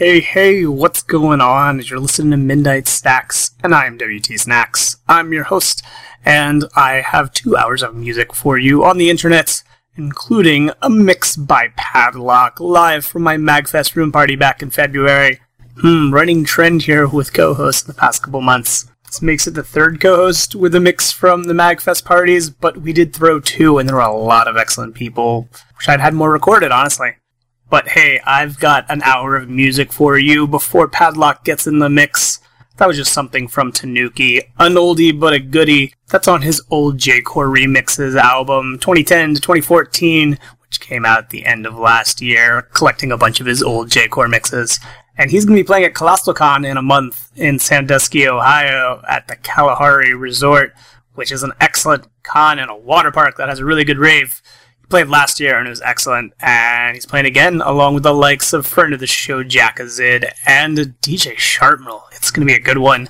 Hey, hey, what's going on? You're listening to Midnight Snacks, and I'm WT Snacks. I'm your host, and I have two hours of music for you on the internet, including a mix by Padlock live from my MagFest room party back in February. Hmm, running trend here with co hosts in the past couple months. This makes it the third co host with a mix from the MagFest parties, but we did throw two, and there were a lot of excellent people. Wish I'd had more recorded, honestly. But hey, I've got an hour of music for you before Padlock gets in the mix. That was just something from Tanuki, an oldie but a goodie. That's on his old J-Core Remixes album, 2010 to 2014, which came out at the end of last year, collecting a bunch of his old J-Core mixes. And he's going to be playing at Colossalcon in a month in Sandusky, Ohio at the Kalahari Resort, which is an excellent con and a water park that has a really good rave played last year and it was excellent. And he's playing again along with the likes of friend of the show Jakazid and DJ Sharpnel. It's going to be a good one.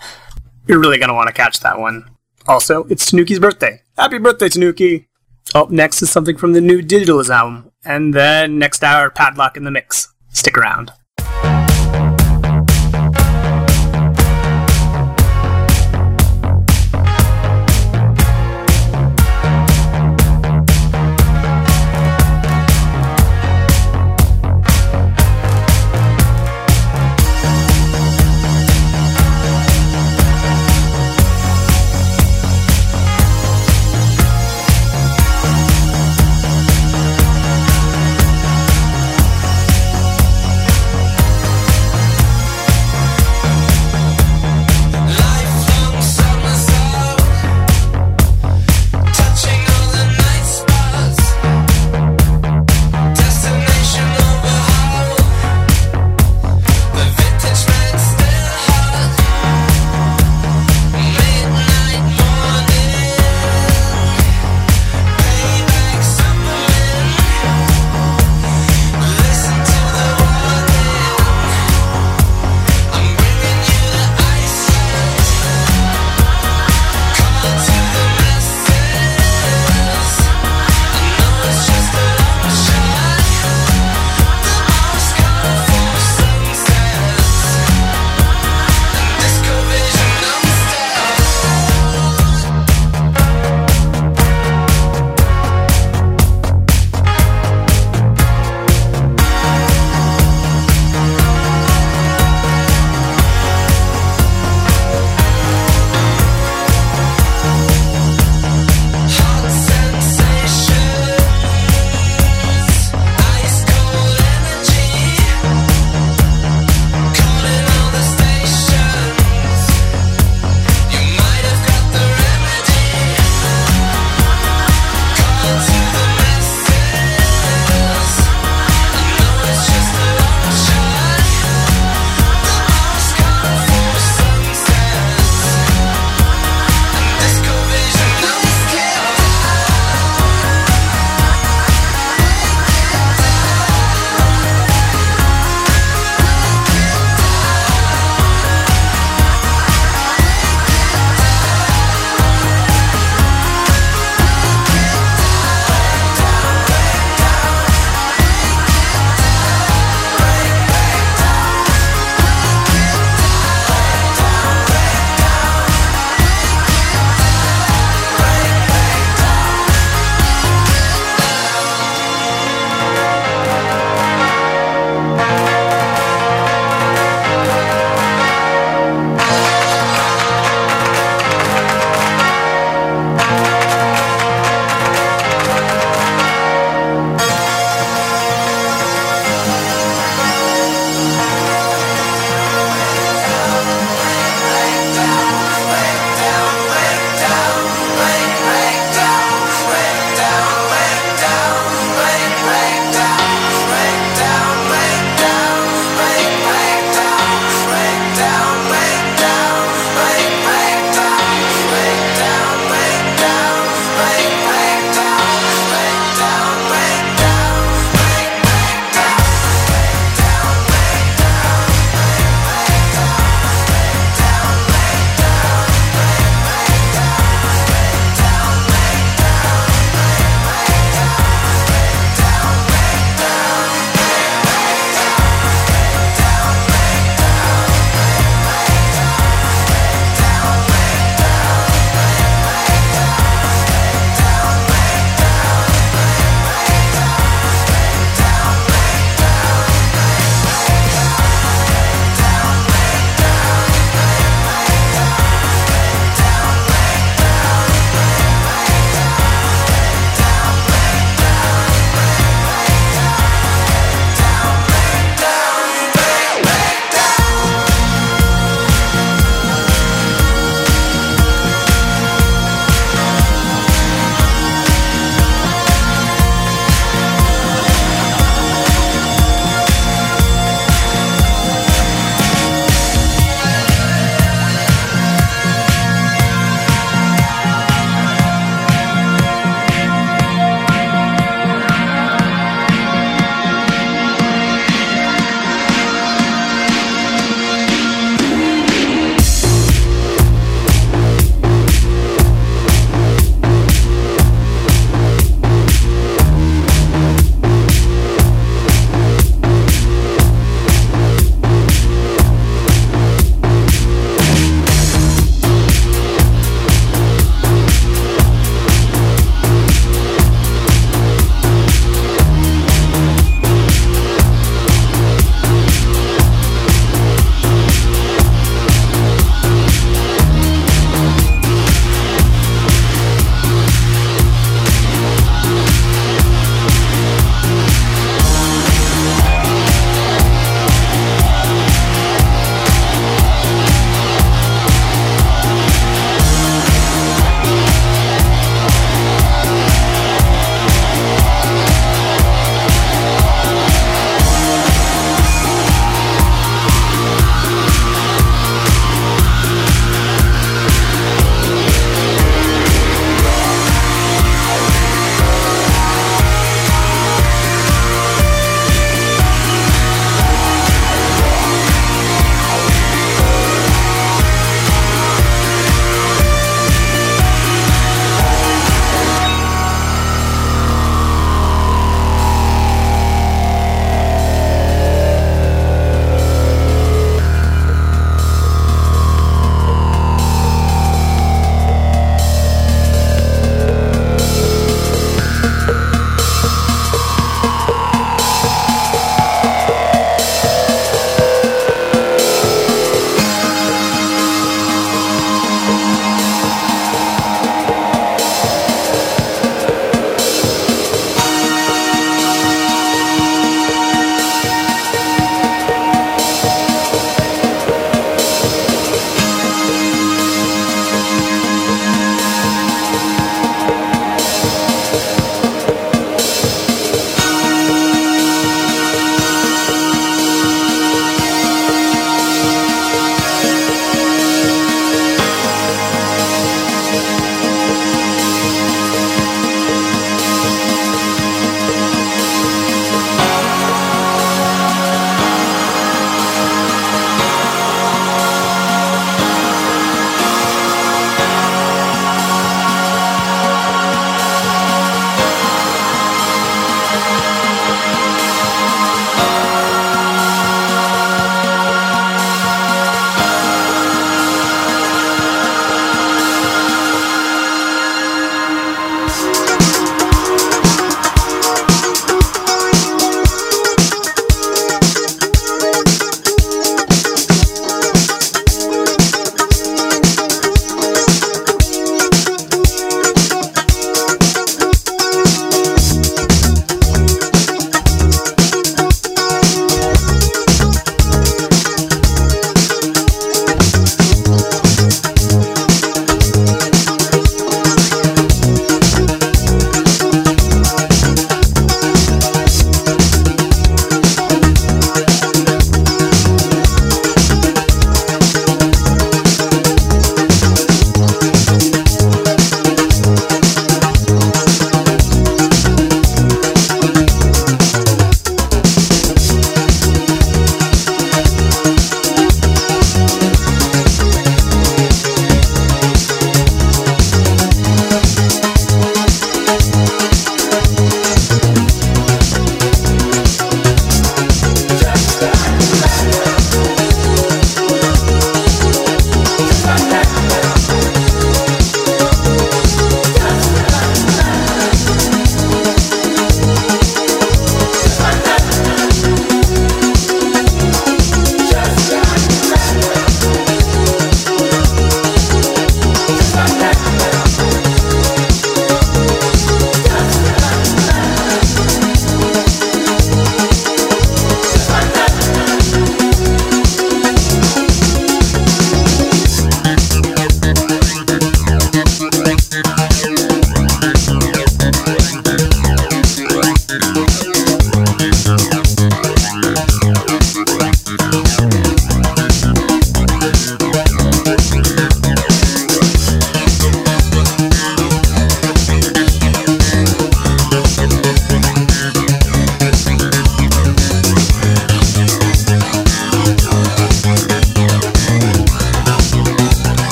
You're really going to want to catch that one. Also, it's Tanuki's birthday. Happy birthday, Tanuki! Up next is something from the new Digitalis album. And then next hour, Padlock in the Mix. Stick around.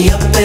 me up.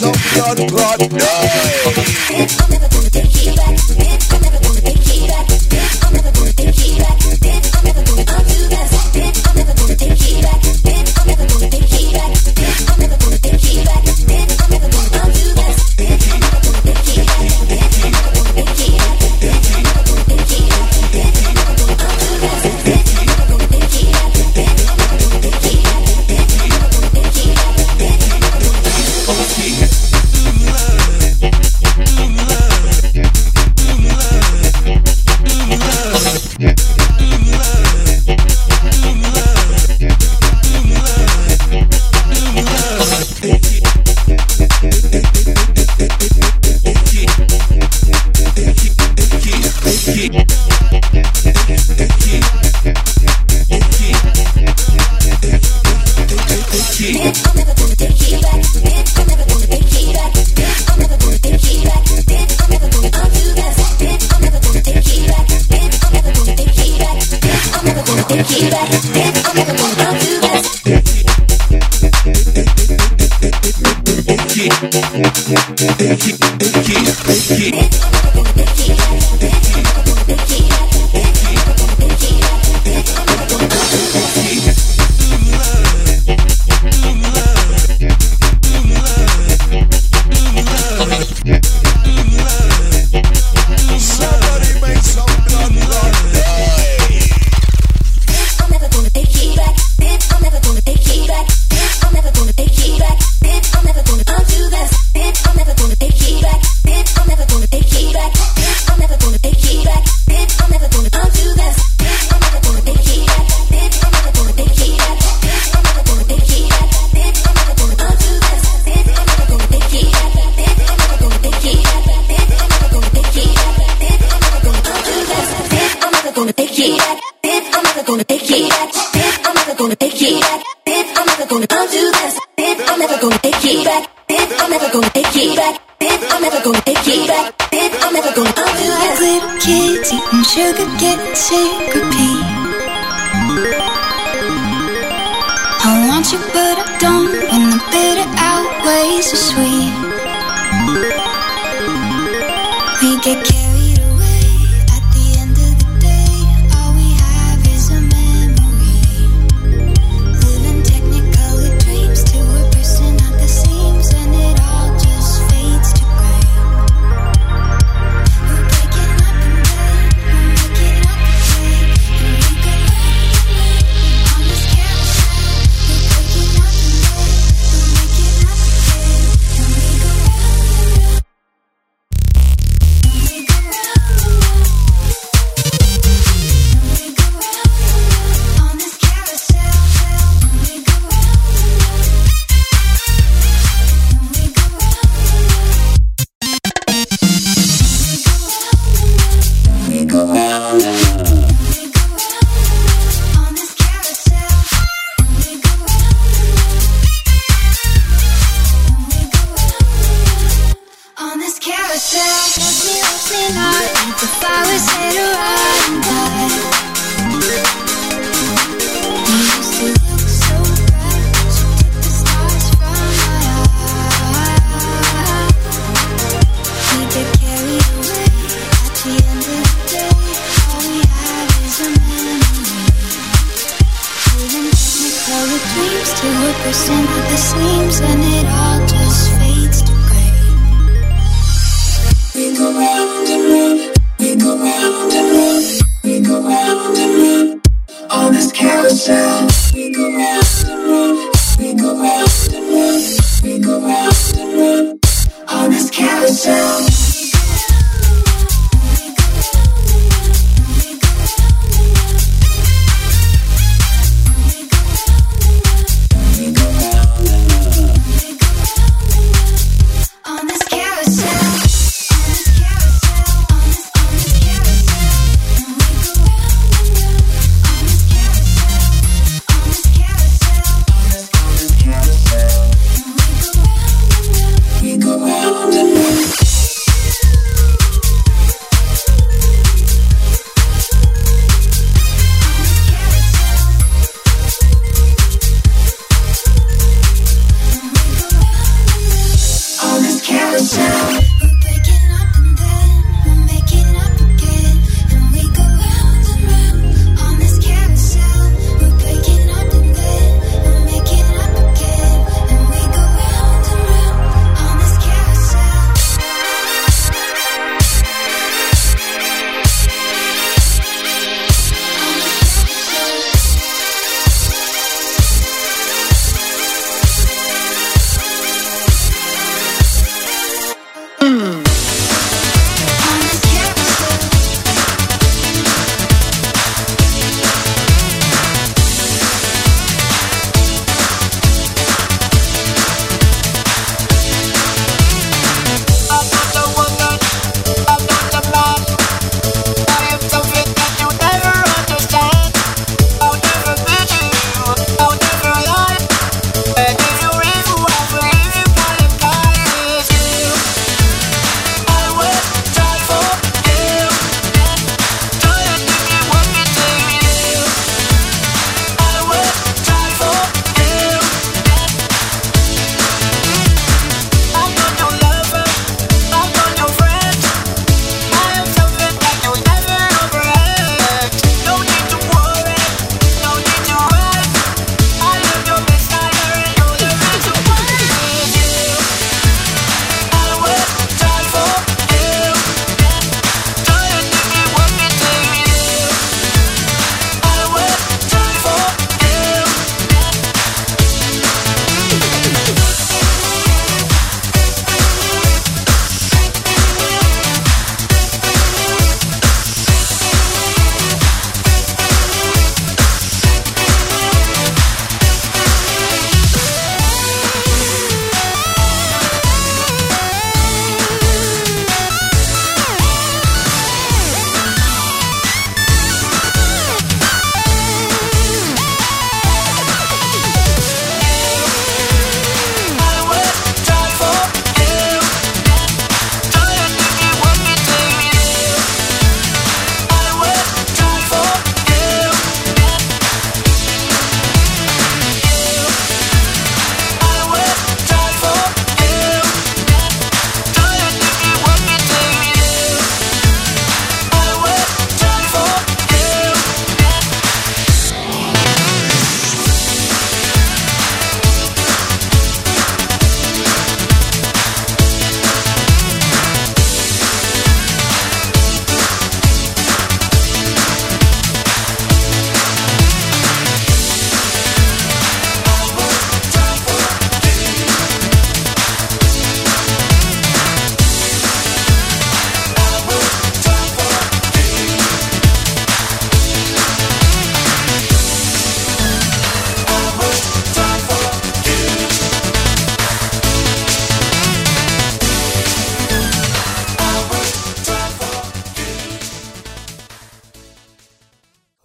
Some blood blood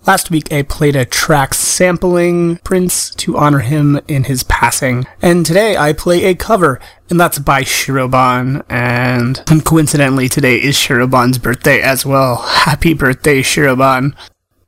Last week, I played a track sampling Prince to honor him in his passing. And today, I play a cover, and that's by Shirobon. And coincidentally, today is Shirobon's birthday as well. Happy birthday, Shirobon.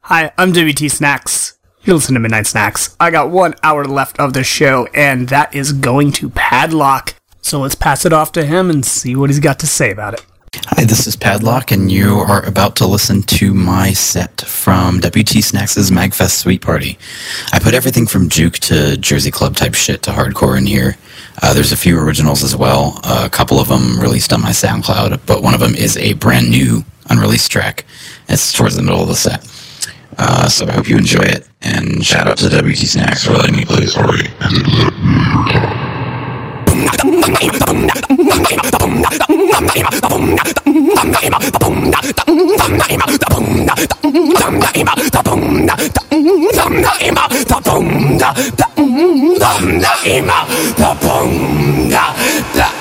Hi, I'm WT Snacks. You listen to Midnight Snacks. I got one hour left of the show, and that is going to Padlock. So let's pass it off to him and see what he's got to say about it. Hi, this is Padlock, and you are about to listen to my set from WT Snacks' Magfest Suite Party. I put everything from juke to Jersey Club type shit to hardcore in here. Uh, there's a few originals as well. Uh, a couple of them released on my SoundCloud, but one of them is a brand new unreleased track. It's towards the middle of the set. Uh, so I hope you enjoy it, and shout out to WT Snacks for letting me play this. da da da da da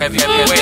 que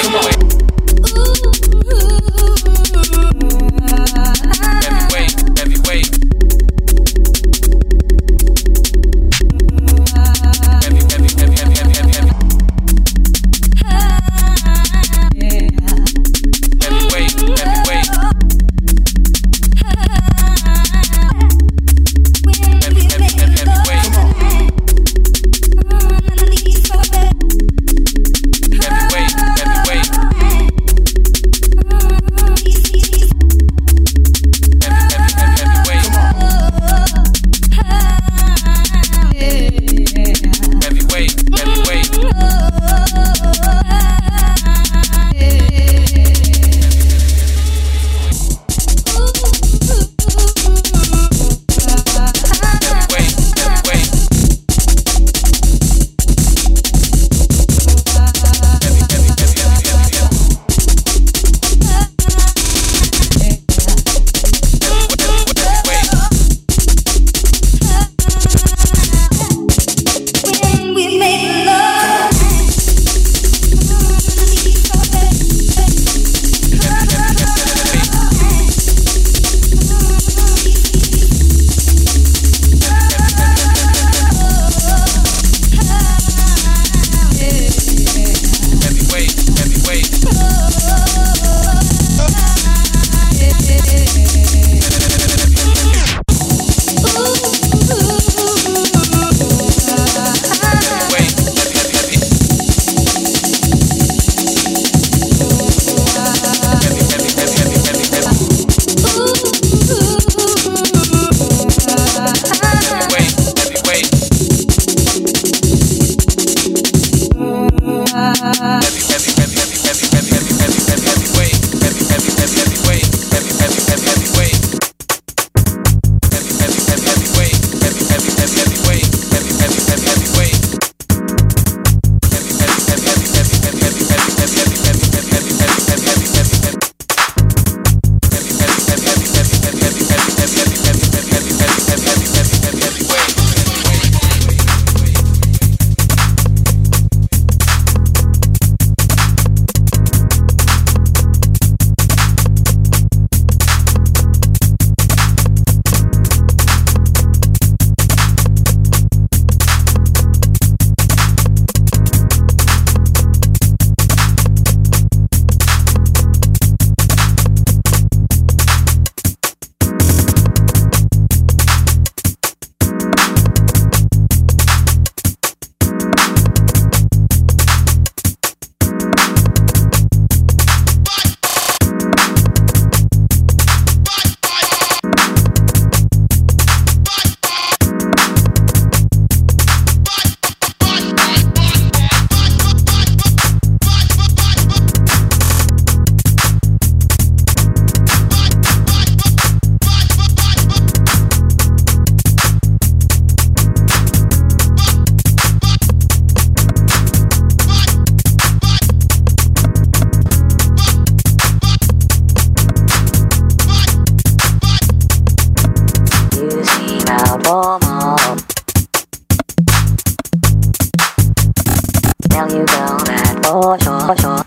Tell you girl that for sure, sure.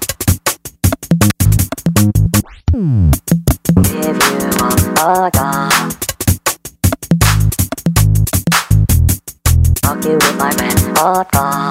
Give you a gun. Fuck you with my friend, vodka. Roll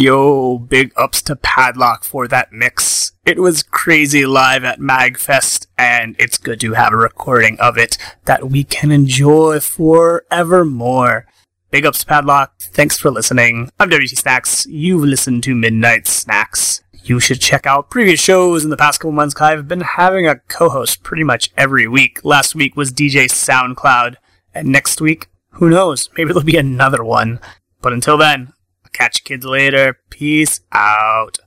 Yo, big ups to Padlock for that mix. It was crazy live at MagFest, and it's good to have a recording of it that we can enjoy forevermore. Big ups to Padlock. Thanks for listening. I'm WT Snacks. You've listened to Midnight Snacks. You should check out previous shows in the past couple months. I've been having a co-host pretty much every week. Last week was DJ SoundCloud, and next week, who knows? Maybe there'll be another one. But until then, catch you kids later. Peace out.